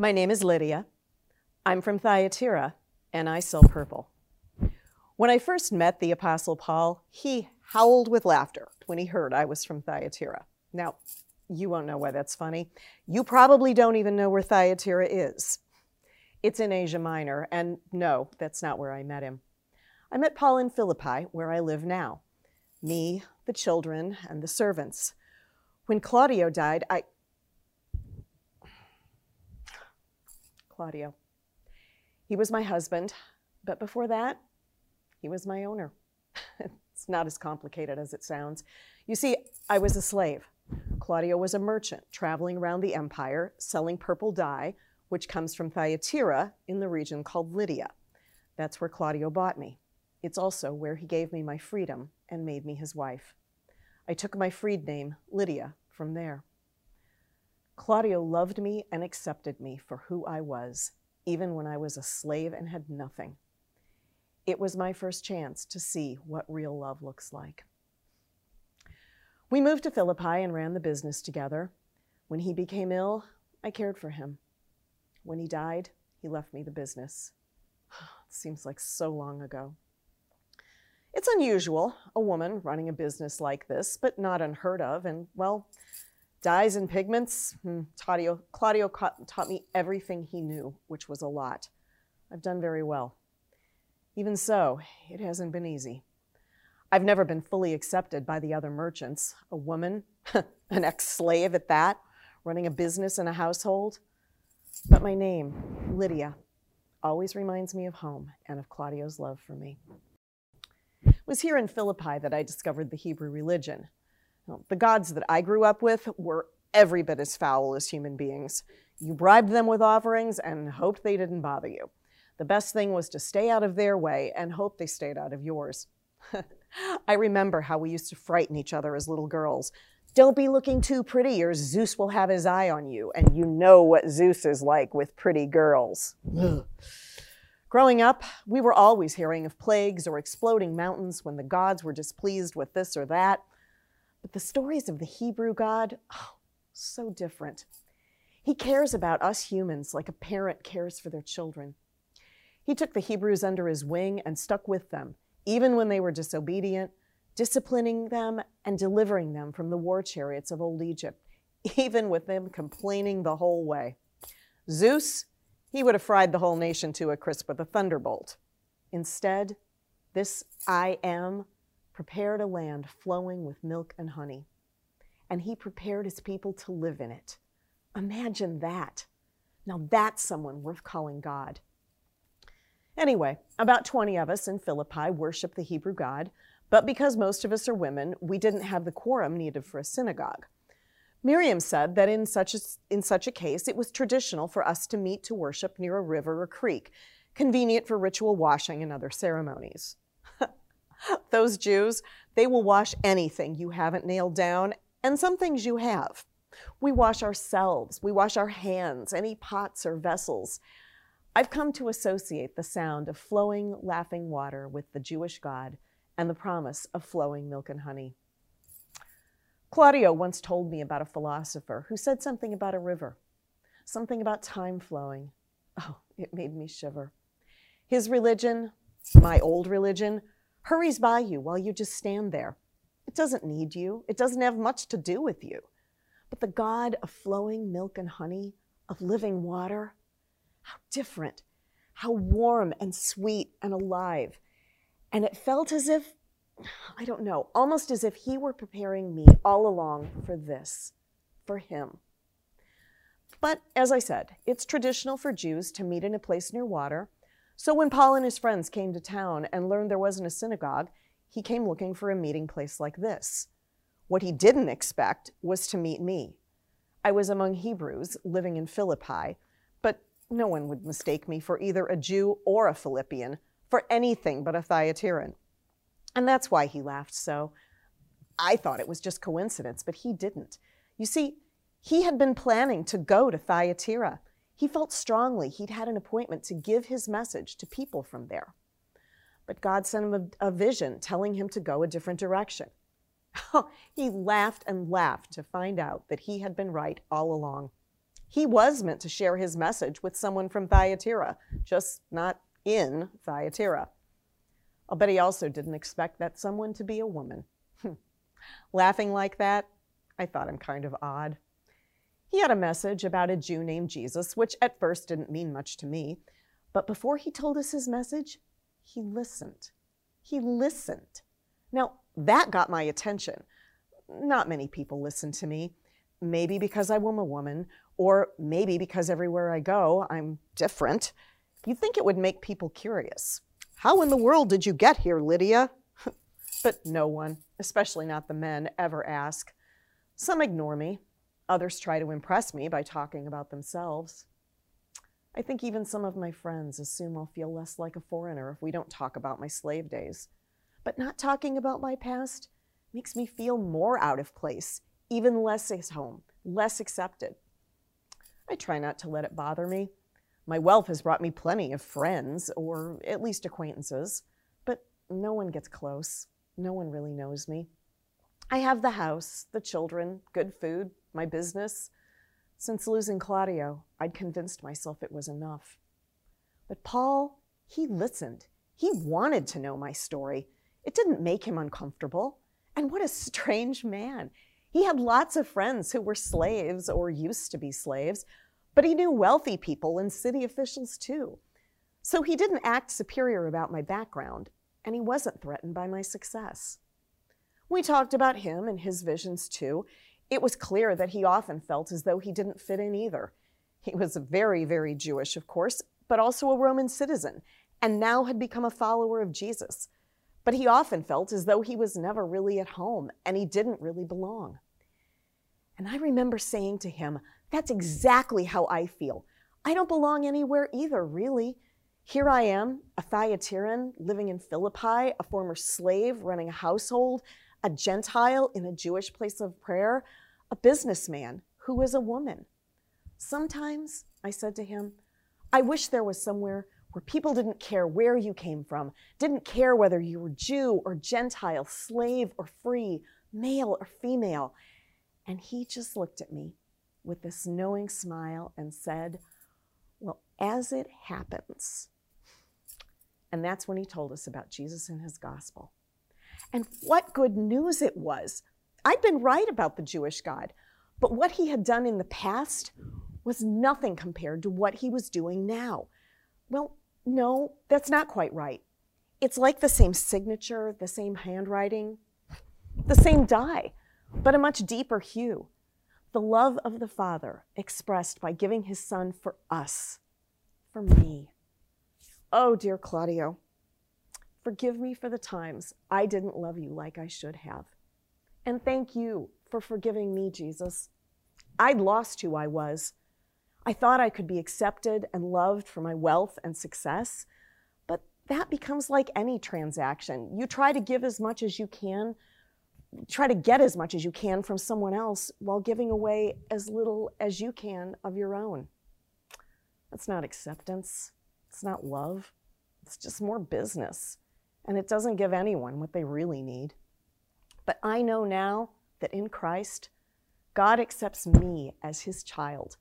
My name is Lydia. I'm from Thyatira, and I sell purple. When I first met the Apostle Paul, he howled with laughter when he heard I was from Thyatira. Now, you won't know why that's funny. You probably don't even know where Thyatira is. It's in Asia Minor, and no, that's not where I met him. I met Paul in Philippi, where I live now. Me, the children, and the servants. When Claudio died, I. Claudio. He was my husband, but before that, he was my owner. it's not as complicated as it sounds. You see, I was a slave. Claudio was a merchant traveling around the empire selling purple dye, which comes from Thyatira in the region called Lydia. That's where Claudio bought me. It's also where he gave me my freedom and made me his wife. I took my freed name, Lydia, from there. Claudio loved me and accepted me for who I was, even when I was a slave and had nothing. It was my first chance to see what real love looks like. We moved to Philippi and ran the business together. When he became ill, I cared for him. When he died, he left me the business. It seems like so long ago. It's unusual, a woman running a business like this, but not unheard of. And, well, dyes and pigments, hmm, Claudio, Claudio taught me everything he knew, which was a lot. I've done very well. Even so, it hasn't been easy. I've never been fully accepted by the other merchants. A woman, an ex slave at that, running a business and a household. But my name, Lydia, always reminds me of home and of Claudio's love for me. It was here in Philippi that I discovered the Hebrew religion. The gods that I grew up with were every bit as foul as human beings. You bribed them with offerings and hoped they didn't bother you. The best thing was to stay out of their way and hope they stayed out of yours. I remember how we used to frighten each other as little girls. Don't be looking too pretty, or Zeus will have his eye on you. And you know what Zeus is like with pretty girls. Growing up, we were always hearing of plagues or exploding mountains when the gods were displeased with this or that. But the stories of the Hebrew God, oh, so different. He cares about us humans like a parent cares for their children. He took the Hebrews under his wing and stuck with them, even when they were disobedient, disciplining them and delivering them from the war chariots of old Egypt, even with them complaining the whole way. Zeus, he would have fried the whole nation to a crisp with a thunderbolt. Instead, this I am prepared a land flowing with milk and honey, and he prepared his people to live in it. Imagine that. Now that's someone worth calling God. Anyway, about 20 of us in Philippi worship the Hebrew God, but because most of us are women, we didn't have the quorum needed for a synagogue. Miriam said that in such, a, in such a case, it was traditional for us to meet to worship near a river or creek, convenient for ritual washing and other ceremonies. Those Jews, they will wash anything you haven't nailed down, and some things you have. We wash ourselves, we wash our hands, any pots or vessels. I've come to associate the sound of flowing, laughing water with the Jewish God and the promise of flowing milk and honey. Claudio once told me about a philosopher who said something about a river, something about time flowing. Oh, it made me shiver. His religion, my old religion, hurries by you while you just stand there. It doesn't need you, it doesn't have much to do with you. But the God of flowing milk and honey, of living water, how different, how warm and sweet and alive. And it felt as if, I don't know, almost as if he were preparing me all along for this, for him. But as I said, it's traditional for Jews to meet in a place near water so when Paul and his friends came to town and learned there wasn't a synagogue, he came looking for a meeting place like this. What he didn't expect was to meet me. I was among Hebrews living in Philippi, but no one would mistake me for either a Jew or a Philippian, for anything but a Thyatiran. And that's why he laughed so. I thought it was just coincidence, but he didn't. You see, he had been planning to go to Thyatira. He felt strongly he'd had an appointment to give his message to people from there. But God sent him a, a vision telling him to go a different direction. Oh, he laughed and laughed to find out that he had been right all along. He was meant to share his message with someone from Thyatira, just not in Thyatira. I'll bet he also didn't expect that someone to be a woman. Laughing like that, I thought him kind of odd. He had a message about a Jew named Jesus, which at first didn't mean much to me. But before he told us his message, he listened. He listened. Now, that got my attention. Not many people listen to me. Maybe because I'm a woman, or maybe because everywhere I go, I'm different. You'd think it would make people curious. How in the world did you get here, Lydia? but no one, especially not the men, ever ask. Some ignore me. Others try to impress me by talking about themselves. I think even some of my friends assume I'll feel less like a foreigner if we don't talk about my slave days. But not talking about my past makes me feel more out of place, even less at home, less accepted. I try not to let it bother me. My wealth has brought me plenty of friends, or at least acquaintances, but no one gets close. No one really knows me. I have the house, the children, good food, my business. Since losing Claudio, I'd convinced myself it was enough. But Paul, he listened. He wanted to know my story. It didn't make him uncomfortable. And what a strange man. He had lots of friends who were slaves or used to be slaves, but he knew wealthy people and city officials too. So he didn't act superior about my background, and he wasn't threatened by my success. We talked about him and his visions too. It was clear that he often felt as though he didn't fit in either. He was very, very Jewish, of course, but also a Roman citizen, and now had become a follower of Jesus. But he often felt as though he was never really at home and he didn't really belong. And I remember saying to him, That's exactly how I feel. I don't belong anywhere either, really. Here I am, a Thyatiran living in Philippi, a former slave running a household, a Gentile in a Jewish place of prayer, a businessman who is a woman. Sometimes, I said to him, I wish there was somewhere where people didn't care where you came from, didn't care whether you were Jew or Gentile, slave or free, male or female. And he just looked at me with this knowing smile and said, Well, as it happens. And that's when he told us about Jesus and his gospel. And what good news it was. I'd been right about the Jewish God, but what he had done in the past was nothing compared to what he was doing now. Well, no, that's not quite right. It's like the same signature, the same handwriting, the same dye, but a much deeper hue. The love of the Father expressed by giving his Son for us, for me. Oh, dear Claudio, Forgive me for the times I didn't love you like I should have. And thank you for forgiving me, Jesus. I'd lost who I was. I thought I could be accepted and loved for my wealth and success, but that becomes like any transaction. You try to give as much as you can, try to get as much as you can from someone else while giving away as little as you can of your own. That's not acceptance. It's not love. It's just more business and it doesn't give anyone what they really need. But I know now that in Christ, God accepts me as his child,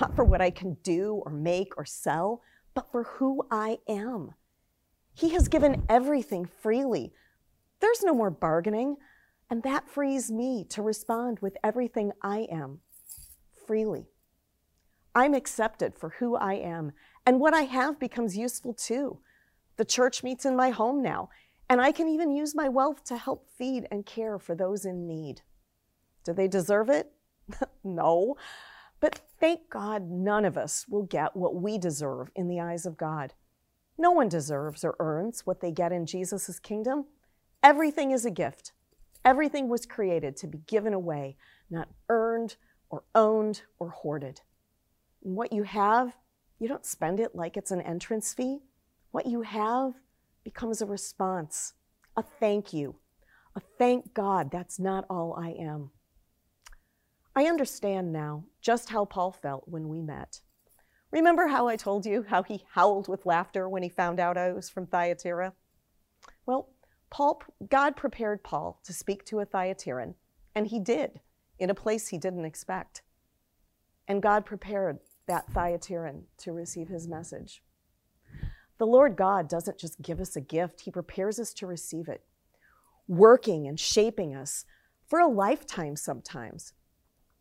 not for what I can do or make or sell, but for who I am. He has given everything freely. There's no more bargaining, and that frees me to respond with everything I am freely. I'm accepted for who I am, and what I have becomes useful too. The church meets in my home now, and I can even use my wealth to help feed and care for those in need. Do they deserve it? no. But thank God none of us will get what we deserve in the eyes of God. No one deserves or earns what they get in Jesus' kingdom. Everything is a gift. Everything was created to be given away, not earned or owned or hoarded. And what you have, you don't spend it like it's an entrance fee. What you have becomes a response, a thank you, a thank God that's not all I am. I understand now just how Paul felt when we met. Remember how I told you how he howled with laughter when he found out I was from Thyatira? Well, Paul, God prepared Paul to speak to a Thyatiran, and he did in a place he didn't expect. and God prepared that Thyatiran to receive his message. The Lord God doesn't just give us a gift, He prepares us to receive it, working and shaping us for a lifetime sometimes.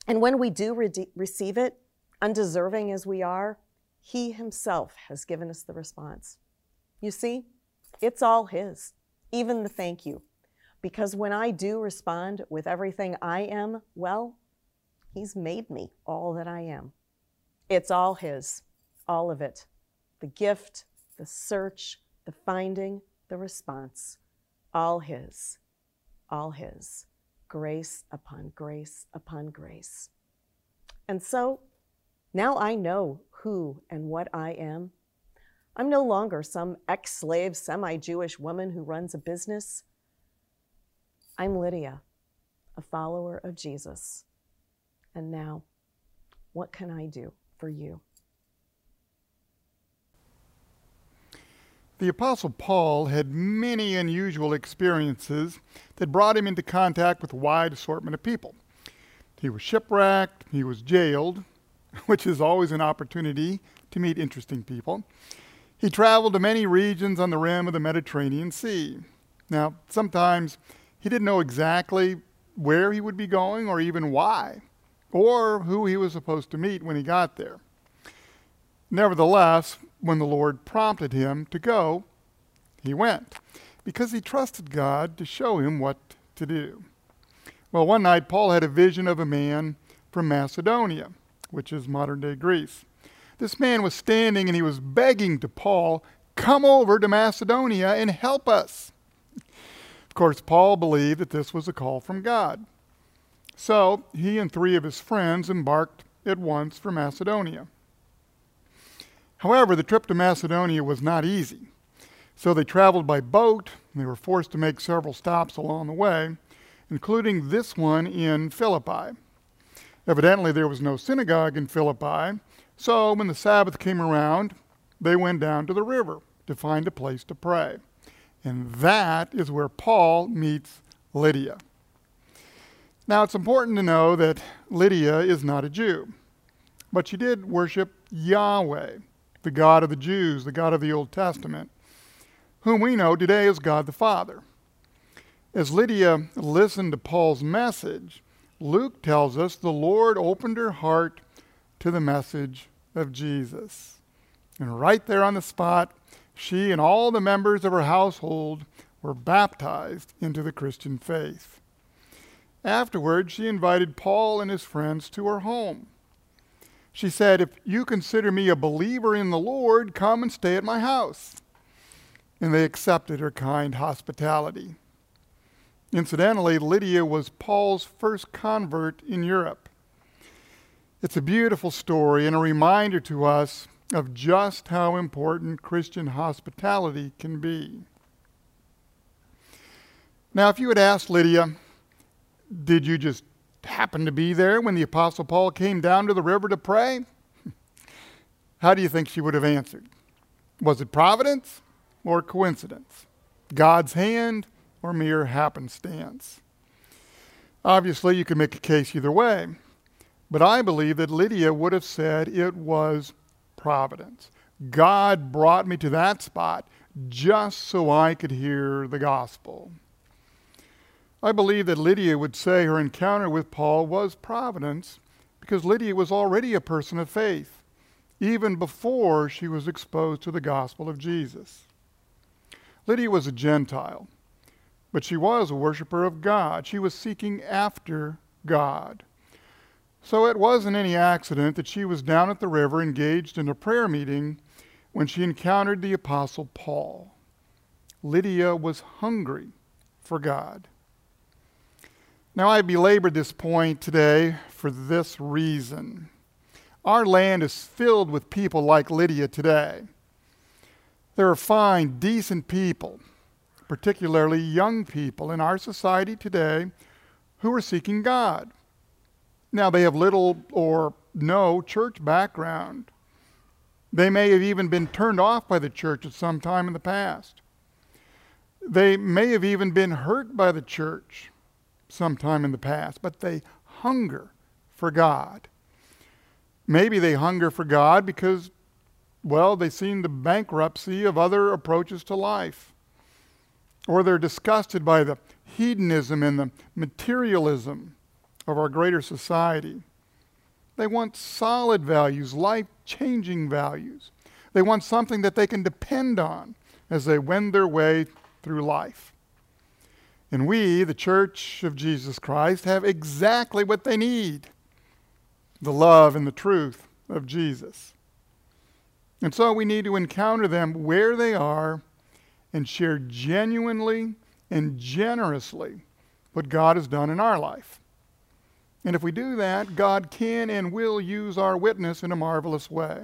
And when we do re- receive it, undeserving as we are, He Himself has given us the response. You see, it's all His, even the thank you. Because when I do respond with everything I am, well, He's made me all that I am. It's all His, all of it. The gift, the search, the finding, the response. All His, all His. Grace upon grace upon grace. And so now I know who and what I am. I'm no longer some ex slave, semi Jewish woman who runs a business. I'm Lydia, a follower of Jesus. And now, what can I do for you? The Apostle Paul had many unusual experiences that brought him into contact with a wide assortment of people. He was shipwrecked, he was jailed, which is always an opportunity to meet interesting people. He traveled to many regions on the rim of the Mediterranean Sea. Now, sometimes he didn't know exactly where he would be going or even why, or who he was supposed to meet when he got there. Nevertheless, when the Lord prompted him to go, he went, because he trusted God to show him what to do. Well, one night, Paul had a vision of a man from Macedonia, which is modern day Greece. This man was standing and he was begging to Paul, Come over to Macedonia and help us. Of course, Paul believed that this was a call from God. So he and three of his friends embarked at once for Macedonia. However, the trip to Macedonia was not easy. So they traveled by boat, and they were forced to make several stops along the way, including this one in Philippi. Evidently, there was no synagogue in Philippi, so when the Sabbath came around, they went down to the river to find a place to pray. And that is where Paul meets Lydia. Now, it's important to know that Lydia is not a Jew, but she did worship Yahweh, the God of the Jews, the God of the Old Testament, whom we know today as God the Father. As Lydia listened to Paul's message, Luke tells us the Lord opened her heart to the message of Jesus. And right there on the spot, she and all the members of her household were baptized into the Christian faith. Afterward, she invited Paul and his friends to her home. She said, If you consider me a believer in the Lord, come and stay at my house. And they accepted her kind hospitality. Incidentally, Lydia was Paul's first convert in Europe. It's a beautiful story and a reminder to us of just how important Christian hospitality can be. Now, if you had asked Lydia, did you just happened to be there when the Apostle Paul came down to the river to pray? How do you think she would have answered? Was it providence or coincidence? God's hand or mere happenstance? Obviously, you could make a case either way, but I believe that Lydia would have said it was providence. God brought me to that spot just so I could hear the gospel. I believe that Lydia would say her encounter with Paul was providence because Lydia was already a person of faith, even before she was exposed to the gospel of Jesus. Lydia was a Gentile, but she was a worshiper of God. She was seeking after God. So it wasn't any accident that she was down at the river engaged in a prayer meeting when she encountered the Apostle Paul. Lydia was hungry for God. Now, I belabored this point today for this reason. Our land is filled with people like Lydia today. There are fine, decent people, particularly young people in our society today, who are seeking God. Now, they have little or no church background. They may have even been turned off by the church at some time in the past. They may have even been hurt by the church sometime in the past, but they hunger for God. Maybe they hunger for God because, well, they've seen the bankruptcy of other approaches to life. Or they're disgusted by the hedonism and the materialism of our greater society. They want solid values, life changing values. They want something that they can depend on as they wend their way through life. And we, the Church of Jesus Christ, have exactly what they need the love and the truth of Jesus. And so we need to encounter them where they are and share genuinely and generously what God has done in our life. And if we do that, God can and will use our witness in a marvelous way.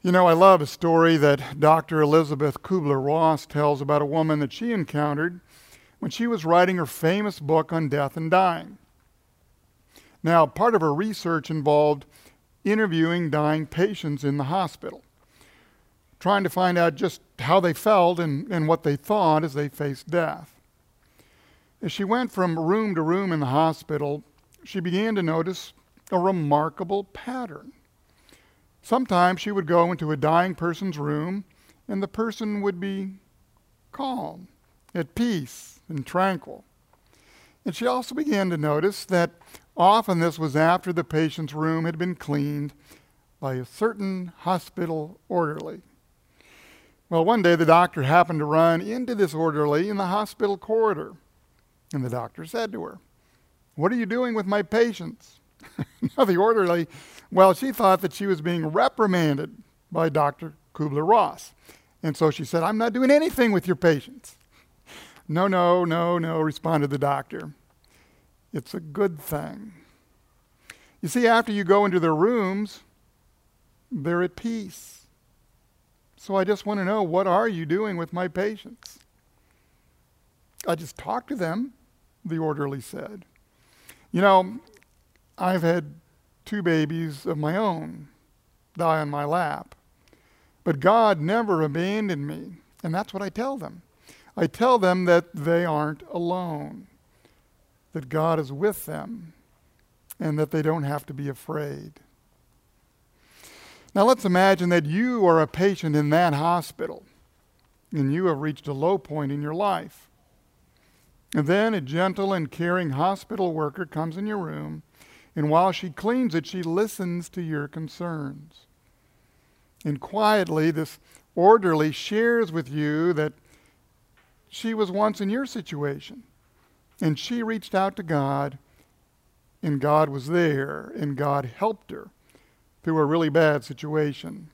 You know, I love a story that Dr. Elizabeth Kubler Ross tells about a woman that she encountered when she was writing her famous book on death and dying. Now, part of her research involved interviewing dying patients in the hospital, trying to find out just how they felt and, and what they thought as they faced death. As she went from room to room in the hospital, she began to notice a remarkable pattern. Sometimes she would go into a dying person's room and the person would be calm, at peace, and tranquil. And she also began to notice that often this was after the patient's room had been cleaned by a certain hospital orderly. Well, one day the doctor happened to run into this orderly in the hospital corridor. And the doctor said to her, What are you doing with my patients? now, the orderly well, she thought that she was being reprimanded by Dr. Kubler Ross. And so she said, I'm not doing anything with your patients. No, no, no, no, responded the doctor. It's a good thing. You see, after you go into their rooms, they're at peace. So I just want to know what are you doing with my patients? I just talk to them, the orderly said. You know, I've had two babies of my own die on my lap. But God never abandoned me. And that's what I tell them. I tell them that they aren't alone, that God is with them, and that they don't have to be afraid. Now let's imagine that you are a patient in that hospital and you have reached a low point in your life. And then a gentle and caring hospital worker comes in your room and while she cleans it, she listens to your concerns. And quietly, this orderly shares with you that she was once in your situation. And she reached out to God, and God was there, and God helped her through a really bad situation.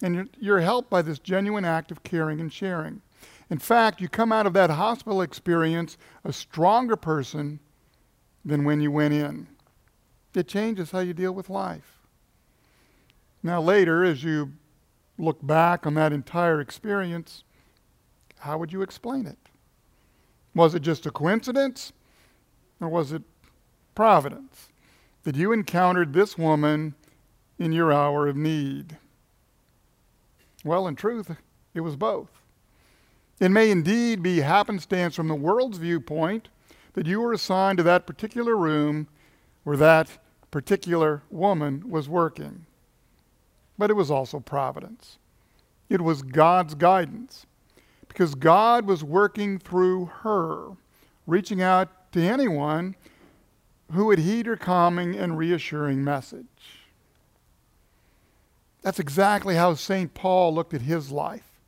And you're helped by this genuine act of caring and sharing. In fact, you come out of that hospital experience a stronger person than when you went in. It changes how you deal with life. Now, later, as you look back on that entire experience, how would you explain it? Was it just a coincidence? Or was it providence that you encountered this woman in your hour of need? Well, in truth, it was both. It may indeed be happenstance from the world's viewpoint that you were assigned to that particular room where that particular woman was working. But it was also providence. It was God's guidance. Because God was working through her, reaching out to anyone who would heed her calming and reassuring message. That's exactly how St. Paul looked at his life.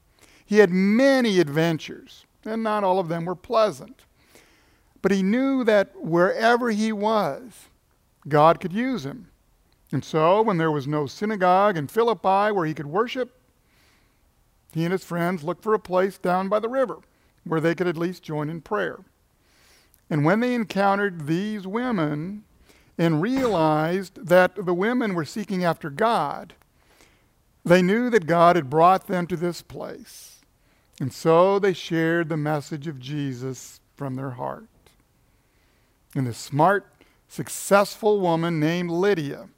He had many adventures, and not all of them were pleasant. But he knew that wherever he was, God could use him. And so, when there was no synagogue in Philippi where he could worship, he and his friends looked for a place down by the river where they could at least join in prayer. And when they encountered these women and realized that the women were seeking after God, they knew that God had brought them to this place. And so they shared the message of Jesus from their heart. And the smart successful woman named Lydia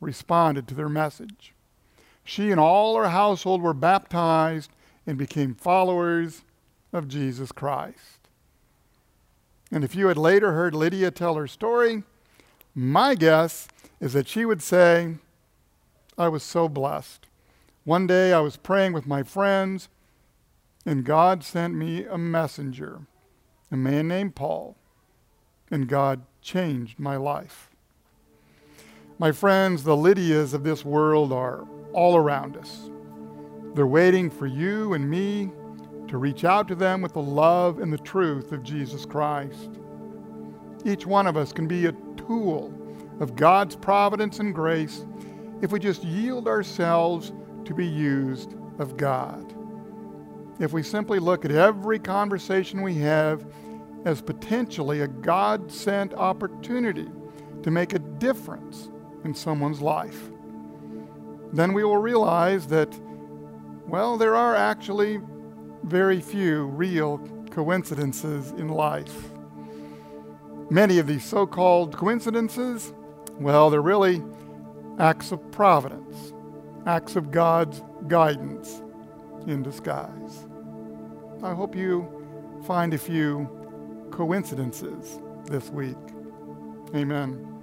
responded to their message. She and all her household were baptized and became followers of Jesus Christ. And if you had later heard Lydia tell her story, My guess is that she would say, I was so blessed. One day I was praying with my friends, and God sent me a messenger, a man named Paul, and God changed my life. My friends, the Lydias of this world are all around us. They're waiting for you and me to reach out to them with the love and the truth of Jesus Christ. Each one of us can be a tool of God's providence and grace if we just yield ourselves to be used of God. If we simply look at every conversation we have as potentially a God sent opportunity to make a difference in someone's life. Then we will realize that, well, there are actually very few real coincidences in life. Many of these so called coincidences, well, they're really acts of providence, acts of God's guidance in disguise. I hope you find a few coincidences this week. Amen.